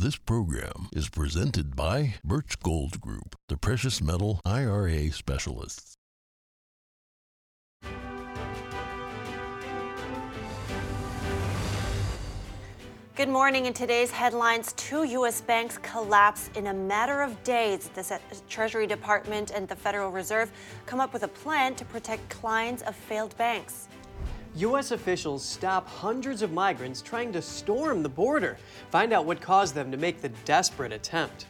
This program is presented by Birch Gold Group, the precious metal IRA specialists. Good morning. In today's headlines, two U.S. banks collapse in a matter of days. The Treasury Department and the Federal Reserve come up with a plan to protect clients of failed banks. U.S. officials stop hundreds of migrants trying to storm the border. Find out what caused them to make the desperate attempt.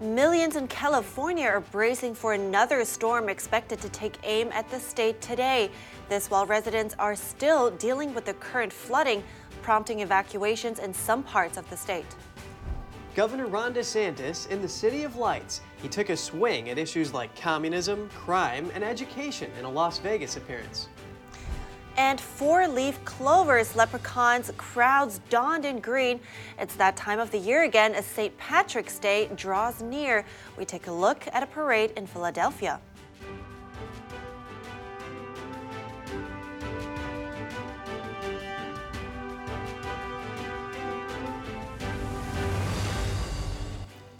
Millions in California are bracing for another storm expected to take aim at the state today. This while residents are still dealing with the current flooding, prompting evacuations in some parts of the state. Governor Ron DeSantis in the City of Lights. He took a swing at issues like communism, crime, and education in a Las Vegas appearance. And four leaf clovers, leprechauns, crowds donned in green. It's that time of the year again as St. Patrick's Day draws near. We take a look at a parade in Philadelphia.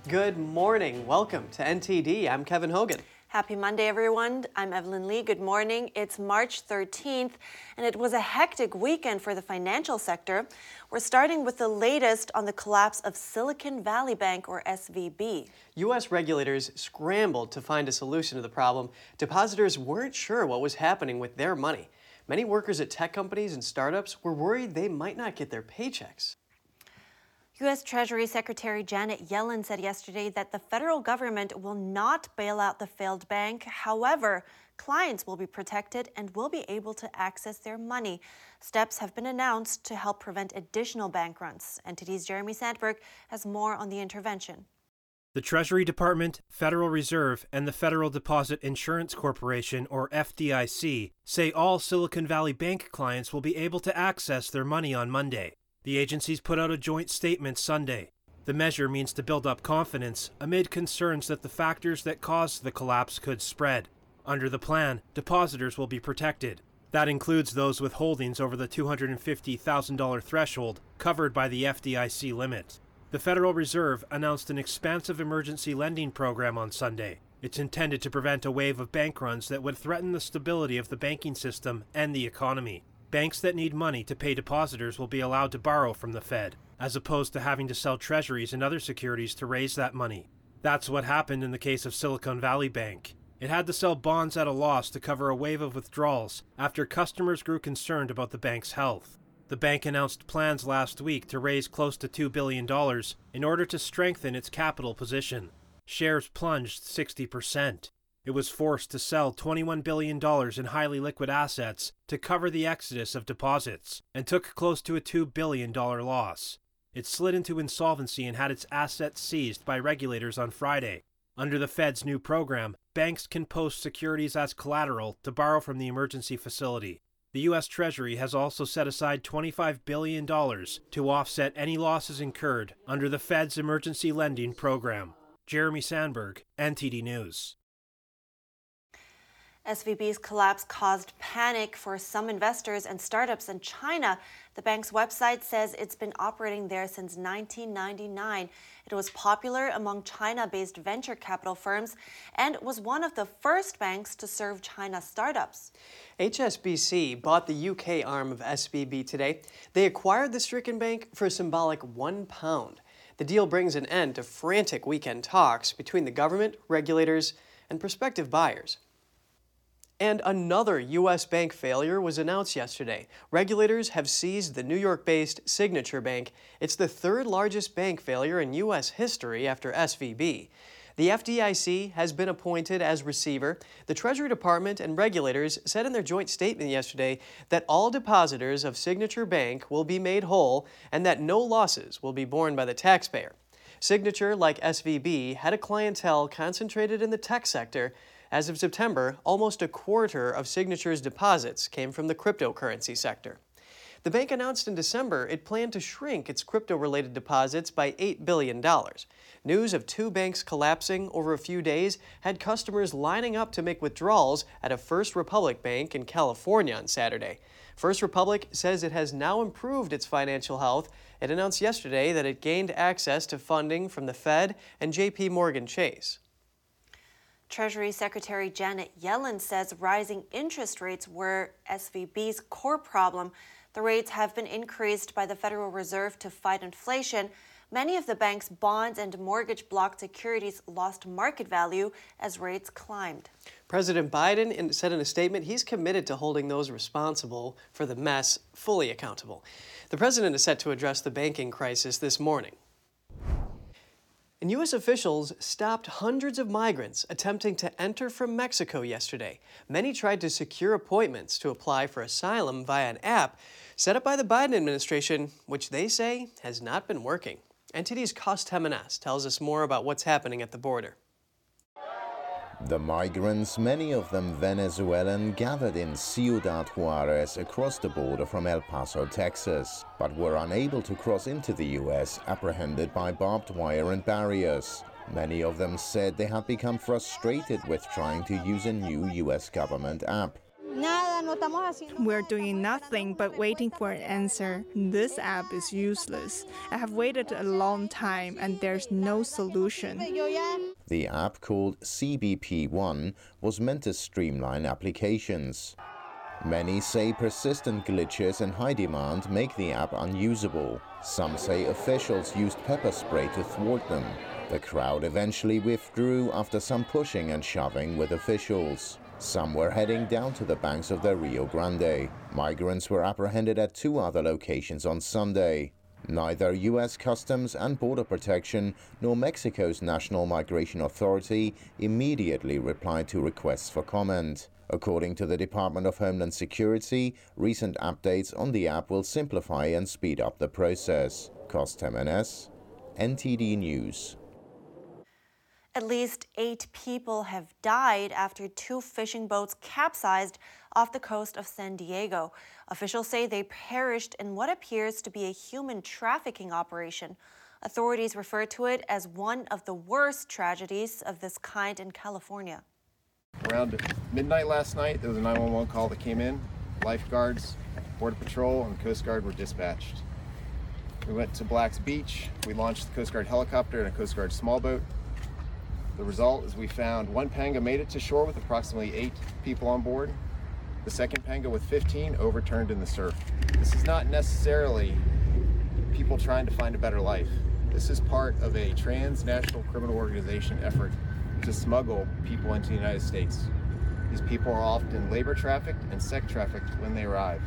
Good morning. Welcome to NTD. I'm Kevin Hogan. Happy Monday, everyone. I'm Evelyn Lee. Good morning. It's March 13th, and it was a hectic weekend for the financial sector. We're starting with the latest on the collapse of Silicon Valley Bank, or SVB. U.S. regulators scrambled to find a solution to the problem. Depositors weren't sure what was happening with their money. Many workers at tech companies and startups were worried they might not get their paychecks. U.S. Treasury Secretary Janet Yellen said yesterday that the federal government will not bail out the failed bank. However, clients will be protected and will be able to access their money. Steps have been announced to help prevent additional bank runs. NTD's Jeremy Sandberg has more on the intervention. The Treasury Department, Federal Reserve, and the Federal Deposit Insurance Corporation, or FDIC, say all Silicon Valley Bank clients will be able to access their money on Monday. The agencies put out a joint statement Sunday. The measure means to build up confidence amid concerns that the factors that caused the collapse could spread. Under the plan, depositors will be protected. That includes those with holdings over the $250,000 threshold covered by the FDIC limit. The Federal Reserve announced an expansive emergency lending program on Sunday. It's intended to prevent a wave of bank runs that would threaten the stability of the banking system and the economy. Banks that need money to pay depositors will be allowed to borrow from the Fed, as opposed to having to sell treasuries and other securities to raise that money. That's what happened in the case of Silicon Valley Bank. It had to sell bonds at a loss to cover a wave of withdrawals after customers grew concerned about the bank's health. The bank announced plans last week to raise close to $2 billion in order to strengthen its capital position. Shares plunged 60%. It was forced to sell $21 billion in highly liquid assets to cover the exodus of deposits and took close to a $2 billion loss. It slid into insolvency and had its assets seized by regulators on Friday. Under the Fed's new program, banks can post securities as collateral to borrow from the emergency facility. The U.S. Treasury has also set aside $25 billion to offset any losses incurred under the Fed's emergency lending program. Jeremy Sandberg, NTD News. SVB's collapse caused panic for some investors and startups in China. The bank's website says it's been operating there since 1999. It was popular among China based venture capital firms and was one of the first banks to serve China startups. HSBC bought the UK arm of SVB today. They acquired the stricken bank for a symbolic one pound. The deal brings an end to frantic weekend talks between the government, regulators, and prospective buyers. And another U.S. bank failure was announced yesterday. Regulators have seized the New York based Signature Bank. It's the third largest bank failure in U.S. history after SVB. The FDIC has been appointed as receiver. The Treasury Department and regulators said in their joint statement yesterday that all depositors of Signature Bank will be made whole and that no losses will be borne by the taxpayer. Signature, like SVB, had a clientele concentrated in the tech sector as of September, almost a quarter of Signature's deposits came from the cryptocurrency sector. The bank announced in December it planned to shrink its crypto related deposits by $8 billion. News of two banks collapsing over a few days had customers lining up to make withdrawals at a First Republic bank in California on Saturday. First Republic says it has now improved its financial health It announced yesterday that it gained access to funding from the Fed and JP Morgan Chase. Treasury Secretary Janet Yellen says rising interest rates were SVB's core problem. The rates have been increased by the Federal Reserve to fight inflation. Many of the bank's bonds and mortgage backed securities lost market value as rates climbed. President Biden said in a statement he's committed to holding those responsible for the mess fully accountable. The president is set to address the banking crisis this morning. And U.S. officials stopped hundreds of migrants attempting to enter from Mexico yesterday. Many tried to secure appointments to apply for asylum via an app set up by the Biden administration, which they say has not been working. NTD's Cost Jimenez tells us more about what's happening at the border. The migrants, many of them Venezuelan, gathered in Ciudad Juarez across the border from El Paso, Texas, but were unable to cross into the U.S., apprehended by barbed wire and barriers. Many of them said they had become frustrated with trying to use a new U.S. government app. We're doing nothing but waiting for an answer. This app is useless. I have waited a long time and there's no solution. The app called CBP One was meant to streamline applications. Many say persistent glitches and high demand make the app unusable. Some say officials used pepper spray to thwart them. The crowd eventually withdrew after some pushing and shoving with officials. Some were heading down to the banks of the Rio Grande. Migrants were apprehended at two other locations on Sunday. Neither U.S. Customs and Border Protection nor Mexico's National Migration Authority immediately replied to requests for comment. According to the Department of Homeland Security, recent updates on the app will simplify and speed up the process. Cost Jimenez, NTD News. At least eight people have died after two fishing boats capsized off the coast of San Diego. Officials say they perished in what appears to be a human trafficking operation. Authorities refer to it as one of the worst tragedies of this kind in California. Around midnight last night, there was a 911 call that came in. Lifeguards, Border Patrol, and Coast Guard were dispatched. We went to Black's Beach. We launched the Coast Guard helicopter and a Coast Guard small boat. The result is we found one panga made it to shore with approximately eight people on board. The second panga with 15 overturned in the surf. This is not necessarily people trying to find a better life. This is part of a transnational criminal organization effort to smuggle people into the United States. These people are often labor trafficked and sex trafficked when they arrive.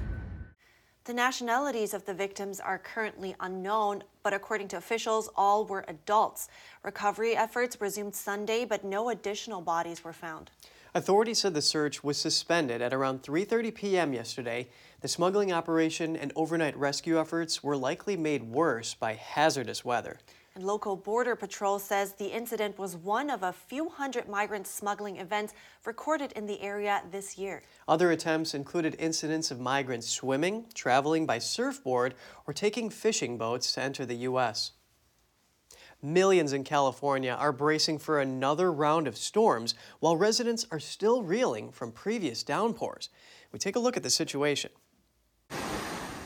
The nationalities of the victims are currently unknown, but according to officials, all were adults. Recovery efforts resumed Sunday, but no additional bodies were found. Authorities said the search was suspended at around 3:30 p.m. yesterday. The smuggling operation and overnight rescue efforts were likely made worse by hazardous weather. And local border patrol says the incident was one of a few hundred migrant smuggling events recorded in the area this year. Other attempts included incidents of migrants swimming, traveling by surfboard, or taking fishing boats to enter the U.S. Millions in California are bracing for another round of storms, while residents are still reeling from previous downpours. We take a look at the situation.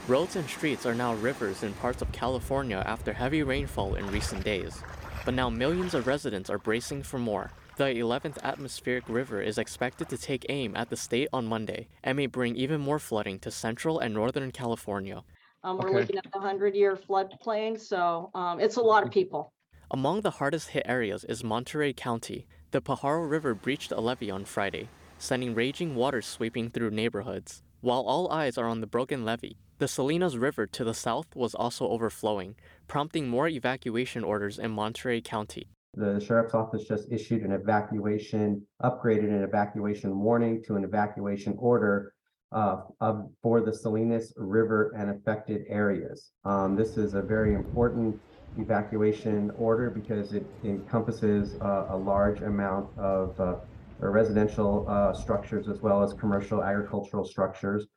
Roads and streets are now rivers in parts of California after heavy rainfall in recent days. But now millions of residents are bracing for more. The 11th atmospheric river is expected to take aim at the state on Monday and may bring even more flooding to central and northern California. Um, we're looking at the 100 year floodplain, so um, it's a lot of people. Among the hardest hit areas is Monterey County. The Pajaro River breached a levee on Friday, sending raging waters sweeping through neighborhoods. While all eyes are on the broken levee, the Salinas River to the south was also overflowing, prompting more evacuation orders in Monterey County. The sheriff's office just issued an evacuation, upgraded an evacuation warning to an evacuation order uh, of, for the Salinas River and affected areas. Um, this is a very important evacuation order because it encompasses uh, a large amount of uh, residential uh, structures as well as commercial agricultural structures.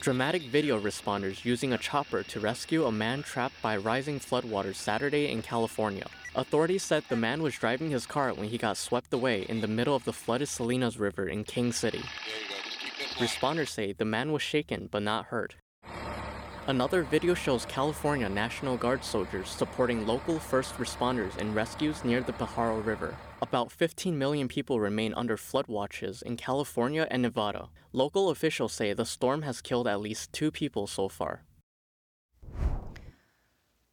Dramatic video responders using a chopper to rescue a man trapped by rising floodwaters Saturday in California. Authorities said the man was driving his car when he got swept away in the middle of the flooded Salinas River in King City. Responders say the man was shaken but not hurt. Another video shows California National Guard soldiers supporting local first responders in rescues near the Pajaro River. About 15 million people remain under flood watches in California and Nevada. Local officials say the storm has killed at least two people so far.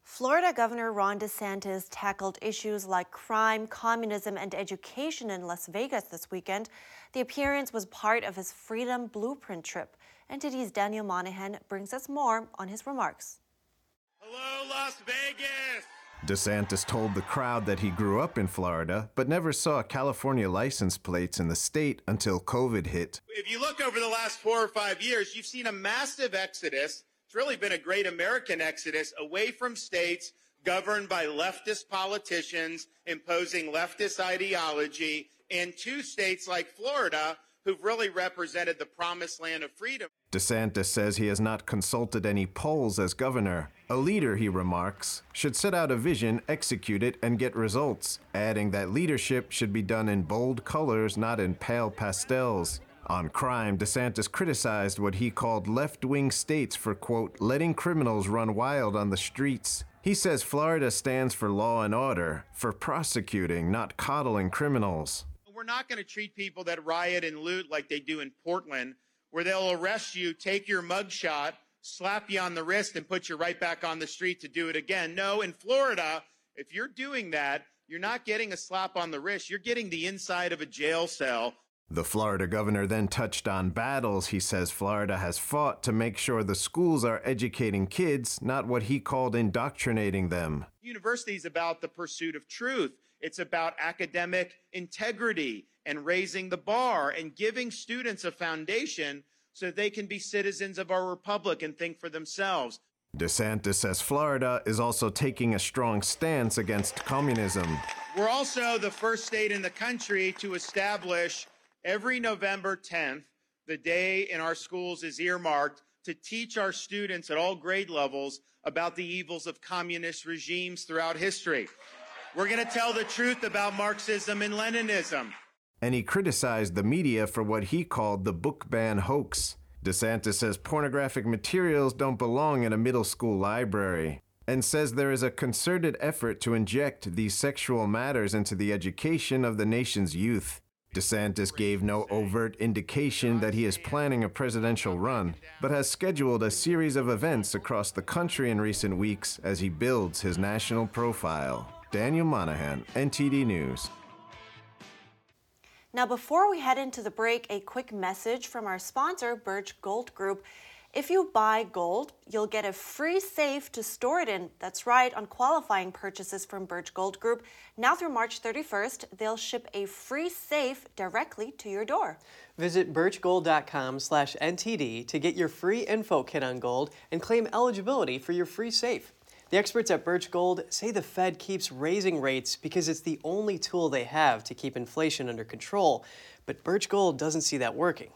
Florida Governor Ron DeSantis tackled issues like crime, communism, and education in Las Vegas this weekend. The appearance was part of his Freedom Blueprint trip. NTD's Daniel Monahan brings us more on his remarks. Hello, Las Vegas! DeSantis told the crowd that he grew up in Florida, but never saw California license plates in the state until COVID hit. If you look over the last four or five years, you've seen a massive exodus. It's really been a great American exodus away from states governed by leftist politicians imposing leftist ideology, and two states like Florida who've really represented the promised land of freedom. DeSantis says he has not consulted any polls as governor. A leader, he remarks, should set out a vision, execute it, and get results, adding that leadership should be done in bold colors, not in pale pastels. On crime, DeSantis criticized what he called left wing states for, quote, letting criminals run wild on the streets. He says Florida stands for law and order, for prosecuting, not coddling criminals we're not going to treat people that riot and loot like they do in Portland, where they'll arrest you, take your mugshot, slap you on the wrist, and put you right back on the street to do it again. No, in Florida, if you're doing that, you're not getting a slap on the wrist. You're getting the inside of a jail cell. The Florida governor then touched on battles he says Florida has fought to make sure the schools are educating kids, not what he called indoctrinating them. University is about the pursuit of truth. It's about academic integrity and raising the bar and giving students a foundation so they can be citizens of our republic and think for themselves. DeSantis says Florida is also taking a strong stance against communism. We're also the first state in the country to establish every November 10th, the day in our schools is earmarked to teach our students at all grade levels about the evils of communist regimes throughout history. We're going to tell the truth about Marxism and Leninism. And he criticized the media for what he called the book ban hoax. DeSantis says pornographic materials don't belong in a middle school library and says there is a concerted effort to inject these sexual matters into the education of the nation's youth. DeSantis gave no overt indication that he is planning a presidential run, but has scheduled a series of events across the country in recent weeks as he builds his national profile. Daniel Monahan, NTD News. Now, before we head into the break, a quick message from our sponsor, Birch Gold Group. If you buy gold, you'll get a free safe to store it in. That's right, on qualifying purchases from Birch Gold Group. Now through March 31st, they'll ship a free safe directly to your door. Visit birchgold.com/ntd to get your free info kit on gold and claim eligibility for your free safe. The experts at Birch Gold say the Fed keeps raising rates because it's the only tool they have to keep inflation under control. But Birch Gold doesn't see that working.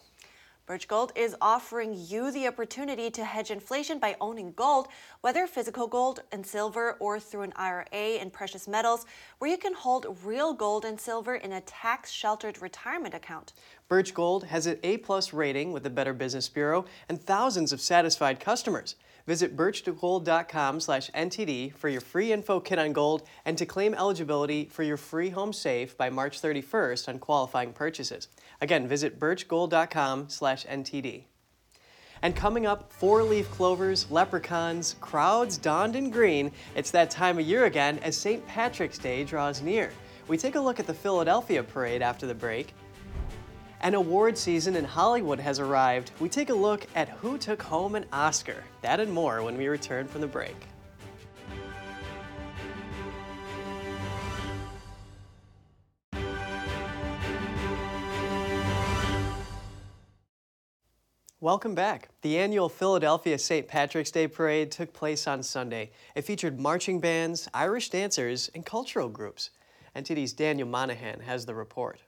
Birch Gold is offering you the opportunity to hedge inflation by owning gold, whether physical gold and silver or through an IRA in precious metals, where you can hold real gold and silver in a tax sheltered retirement account. Birch Gold has an A plus rating with the Better Business Bureau and thousands of satisfied customers. Visit birchgold.com slash NTD for your free info kit on gold and to claim eligibility for your free home safe by March 31st on qualifying purchases. Again, visit birchgold.com slash NTD. And coming up, four-leaf clovers, leprechauns, crowds donned in green. It's that time of year again as St. Patrick's Day draws near. We take a look at the Philadelphia parade after the break. An award season in Hollywood has arrived. We take a look at who took home an Oscar. That and more when we return from the break. Welcome back. The annual Philadelphia St. Patrick's Day Parade took place on Sunday. It featured marching bands, Irish dancers, and cultural groups. NTD's Daniel Monahan has the report.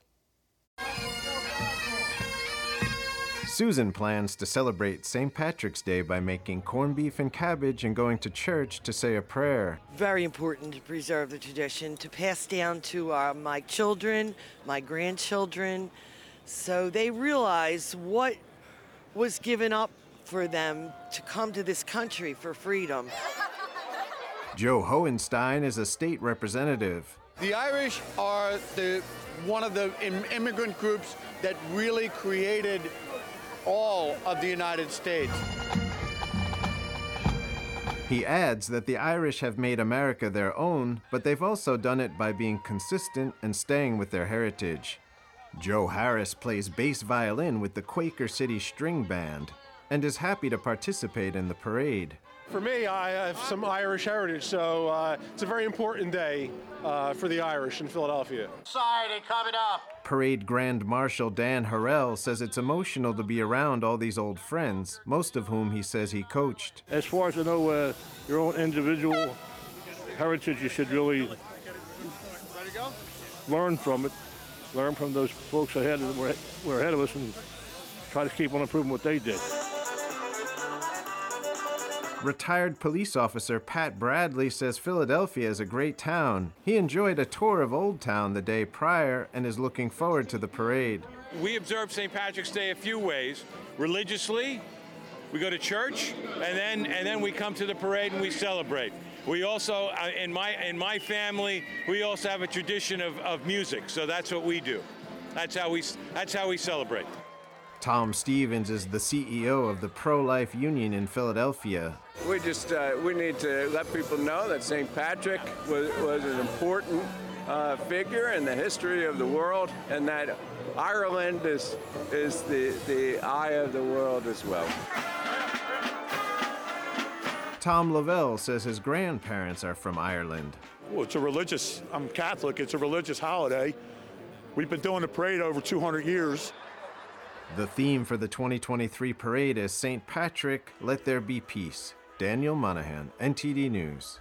Susan plans to celebrate St. Patrick's Day by making corned beef and cabbage and going to church to say a prayer. Very important to preserve the tradition, to pass down to uh, my children, my grandchildren, so they realize what was given up for them to come to this country for freedom. Joe Hohenstein is a state representative. The Irish are the one of the immigrant groups that really created all of the United States. He adds that the Irish have made America their own, but they've also done it by being consistent and staying with their heritage. Joe Harris plays bass violin with the Quaker City String Band and is happy to participate in the parade. For me, I have some Irish heritage, so uh, it's a very important day uh, for the Irish in Philadelphia. Society coming up. Parade Grand Marshal Dan Harrell says it's emotional to be around all these old friends, most of whom he says he coached. As far as I know, uh, your own individual heritage, you should really learn from it, learn from those folks ahead that were, were ahead of us, and try to keep on improving what they did. Retired police officer Pat Bradley says Philadelphia is a great town. He enjoyed a tour of Old Town the day prior and is looking forward to the parade. We observe St. Patrick's Day a few ways. Religiously, we go to church, and then and then we come to the parade and we celebrate. We also, uh, in my in my family, we also have a tradition of, of music, so that's what we do. That's how we that's how we celebrate. Tom Stevens is the CEO of the Pro Life Union in Philadelphia. We just uh, we need to let people know that St. Patrick was, was an important uh, figure in the history of the world, and that Ireland is is the the eye of the world as well. Tom Lavelle says his grandparents are from Ireland. Well, it's a religious. I'm Catholic. It's a religious holiday. We've been doing the parade over 200 years. The theme for the 2023 parade is St. Patrick, Let There Be Peace. Daniel Monahan, NTD News.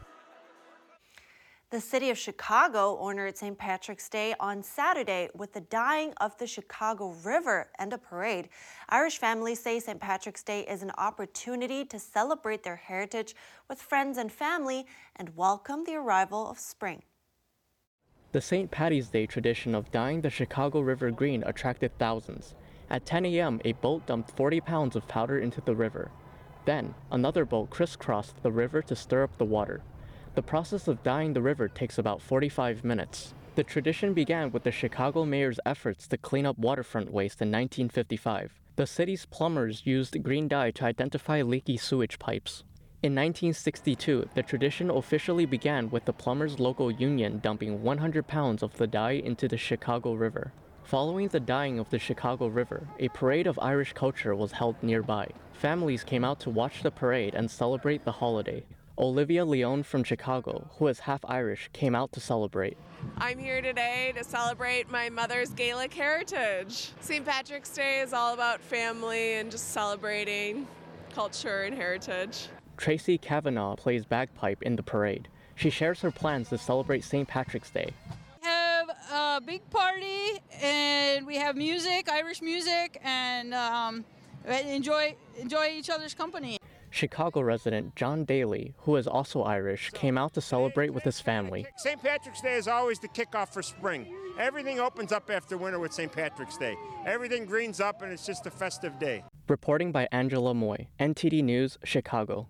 The city of Chicago honored St. Patrick's Day on Saturday with the dyeing of the Chicago River and a parade. Irish families say St. Patrick's Day is an opportunity to celebrate their heritage with friends and family and welcome the arrival of spring. The St. Patty's Day tradition of dyeing the Chicago River green attracted thousands. At 10 a.m., a boat dumped 40 pounds of powder into the river. Then, another boat crisscrossed the river to stir up the water. The process of dyeing the river takes about 45 minutes. The tradition began with the Chicago mayor's efforts to clean up waterfront waste in 1955. The city's plumbers used green dye to identify leaky sewage pipes. In 1962, the tradition officially began with the plumbers' local union dumping 100 pounds of the dye into the Chicago River. Following the dying of the Chicago River, a parade of Irish culture was held nearby. Families came out to watch the parade and celebrate the holiday. Olivia Leone from Chicago, who is half Irish, came out to celebrate. I'm here today to celebrate my mother's Gaelic heritage. St. Patrick's Day is all about family and just celebrating culture and heritage. Tracy Kavanaugh plays bagpipe in the parade. She shares her plans to celebrate St. Patrick's Day a big party and we have music, Irish music, and um, enjoy enjoy each other's company. Chicago resident John Daly, who is also Irish, came out to celebrate with his family. St. Patrick's Day is always the kickoff for spring. Everything opens up after winter with St. Patrick's Day. Everything greens up and it's just a festive day. Reporting by Angela Moy, NTD News, Chicago.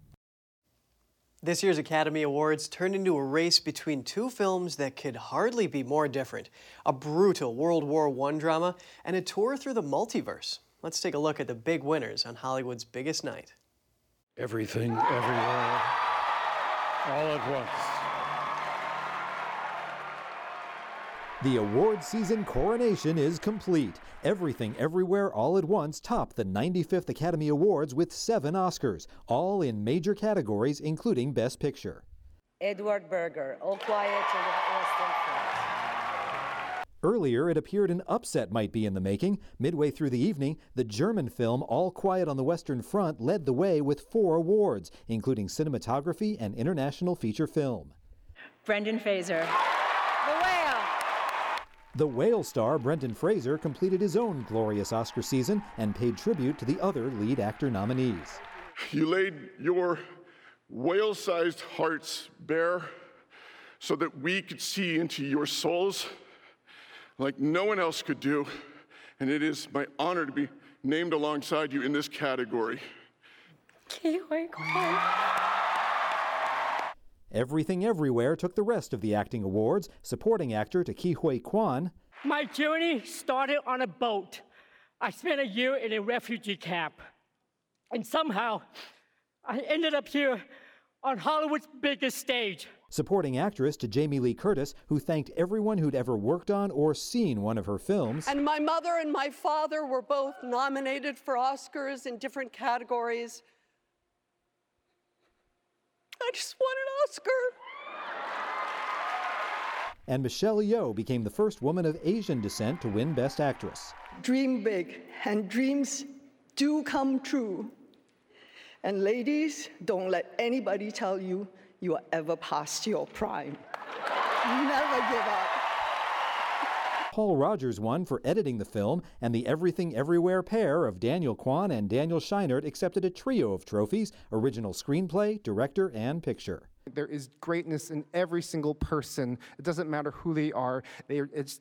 This year's Academy Awards turned into a race between two films that could hardly be more different a brutal World War I drama and a tour through the multiverse. Let's take a look at the big winners on Hollywood's biggest night. Everything, everywhere, all at once. The award season coronation is complete. Everything Everywhere All at Once topped the 95th Academy Awards with seven Oscars, all in major categories, including Best Picture. Edward Berger, All Quiet on the Western Front. Earlier, it appeared an upset might be in the making. Midway through the evening, the German film All Quiet on the Western Front led the way with four awards, including cinematography and international feature film. Brendan Fraser. The whale star Brendan Fraser completed his own glorious Oscar season and paid tribute to the other lead actor nominees. You laid your whale sized hearts bare so that we could see into your souls like no one else could do. And it is my honor to be named alongside you in this category. Ke Huy Quan. Everything Everywhere took the rest of the acting awards. Supporting actor to Ke Huy Quan. My journey started on a boat. I spent a year in a refugee camp. And somehow, I ended up here on Hollywood's biggest stage. Supporting actress to Jamie Lee Curtis, who thanked everyone who'd ever worked on or seen one of her films. And my mother and my father were both nominated for Oscars in different categories. I just won an Oscar. And Michelle Yeoh became the first woman of Asian descent to win Best Actress. Dream big, and dreams do come true. And ladies, don't let anybody tell you you are ever past your prime. Never give up. Paul Rogers won for editing the film, and the Everything Everywhere pair of Daniel Kwan and Daniel Scheinert accepted a trio of trophies original screenplay, director, and picture. There is greatness in every single person. It doesn't matter who they are. They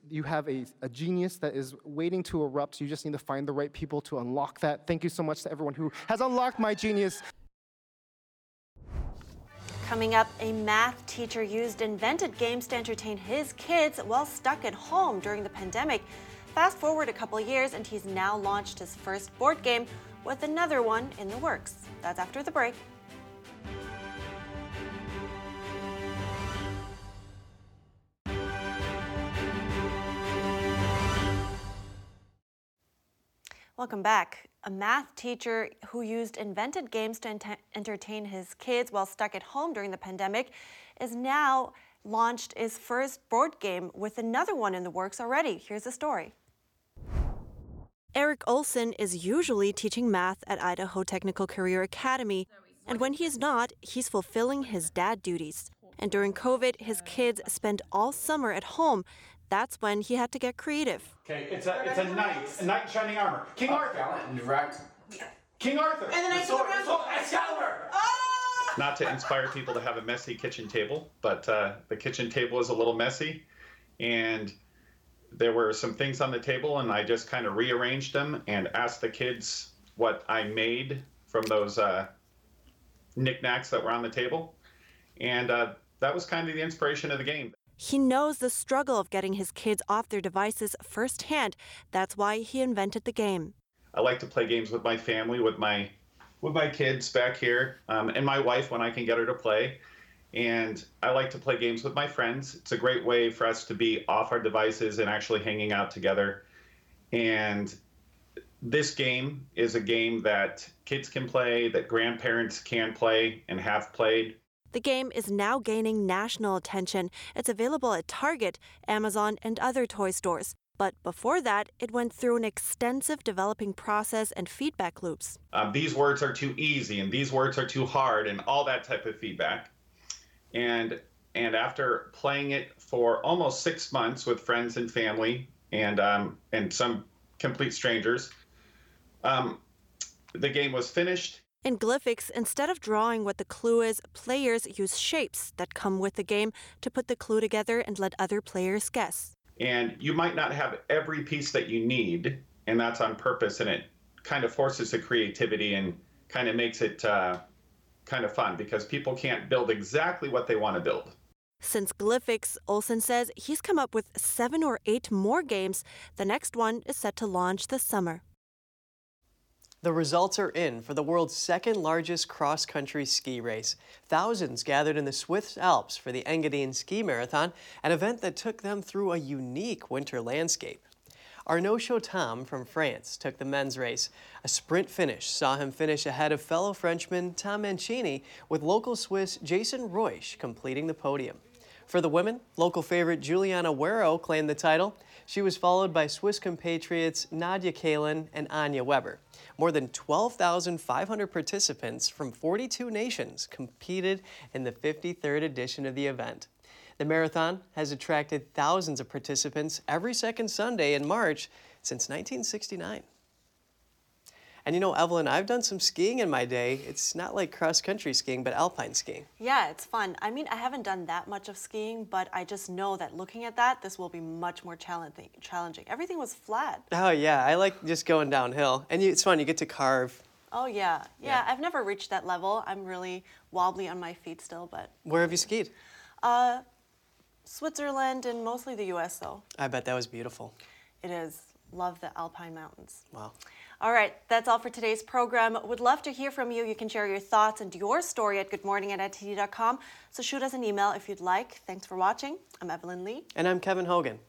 you have a, a genius that is waiting to erupt. You just need to find the right people to unlock that. Thank you so much to everyone who has unlocked my genius. Coming up, a math teacher used invented games to entertain his kids while stuck at home during the pandemic. Fast forward a couple years, and he's now launched his first board game with another one in the works. That's after the break. Welcome back. A math teacher who used invented games to ent- entertain his kids while stuck at home during the pandemic is now launched his first board game with another one in the works already. Here's the story. Eric Olson is usually teaching math at Idaho Technical Career Academy, and when he is not, he's fulfilling his dad duties. And during COVID, his kids spent all summer at home. That's when he had to get creative. Okay, it's a it's a knight, a knight in shining armor. King Arthur. Right. King Arthur. And then I the sword, took the sword, Excalibur. Not to inspire people to have a messy kitchen table, but uh, the kitchen table is a little messy, and there were some things on the table, and I just kind of rearranged them and asked the kids what I made from those uh, knickknacks that were on the table, and uh, that was kind of the inspiration of the game. He knows the struggle of getting his kids off their devices firsthand. That's why he invented the game. I like to play games with my family, with my with my kids back here, um, and my wife when I can get her to play. And I like to play games with my friends. It's a great way for us to be off our devices and actually hanging out together. And this game is a game that kids can play, that grandparents can play and have played. The game is now gaining national attention. It's available at Target, Amazon, and other toy stores. But before that, it went through an extensive developing process and feedback loops. Um, these words are too easy and these words are too hard and all that type of feedback. And and after playing it for almost six months with friends and family and um, and some complete strangers, um, the game was finished. In Glyphics, instead of drawing what the clue is, players use shapes that come with the game to put the clue together and let other players guess. And you might not have every piece that you need, and that's on purpose, and it kind of forces the creativity and kind of makes it uh, kind of fun because people can't build exactly what they want to build. Since Glyphics, Olson says he's come up with seven or eight more games. The next one is set to launch this summer. The results are in for the world's second largest cross country ski race. Thousands gathered in the Swiss Alps for the Engadine Ski Marathon, an event that took them through a unique winter landscape. Arnaud Chautemps from France took the men's race. A sprint finish saw him finish ahead of fellow Frenchman Tom Mancini, with local Swiss Jason Rüesch completing the podium. For the women, local favorite Giuliana Werro claimed the title. She was followed by Swiss compatriots Nadja Kälin and Anya Weber. More than 12,500 participants from 42 nations competed in the 53rd edition of the event. The marathon has attracted thousands of participants every second Sunday in March since 1969. And you know, Evelyn, I've done some skiing in my day. It's not like cross country skiing, but alpine skiing. Yeah, it's fun. I mean, I haven't done that much of skiing, but I just know that looking at that, this will be much more challenging. Everything was flat. Oh, yeah. I like just going downhill. And you, it's fun. You get to carve Oh yeah. yeah, I've never reached that level. I'm really wobbly on my feet still, but Where have you skied? uh, Switzerland and mostly the U.S. though. I bet that was beautiful. It is. Love the Alpine Mountains. Wow. All right, that's all for today's program. Would love to hear from you. You can share your thoughts and your story at goodmorning at NTD.com. So shoot us an email if you'd like. Thanks for watching. I'm Evelyn Lee. And I'm Kevin Hogan.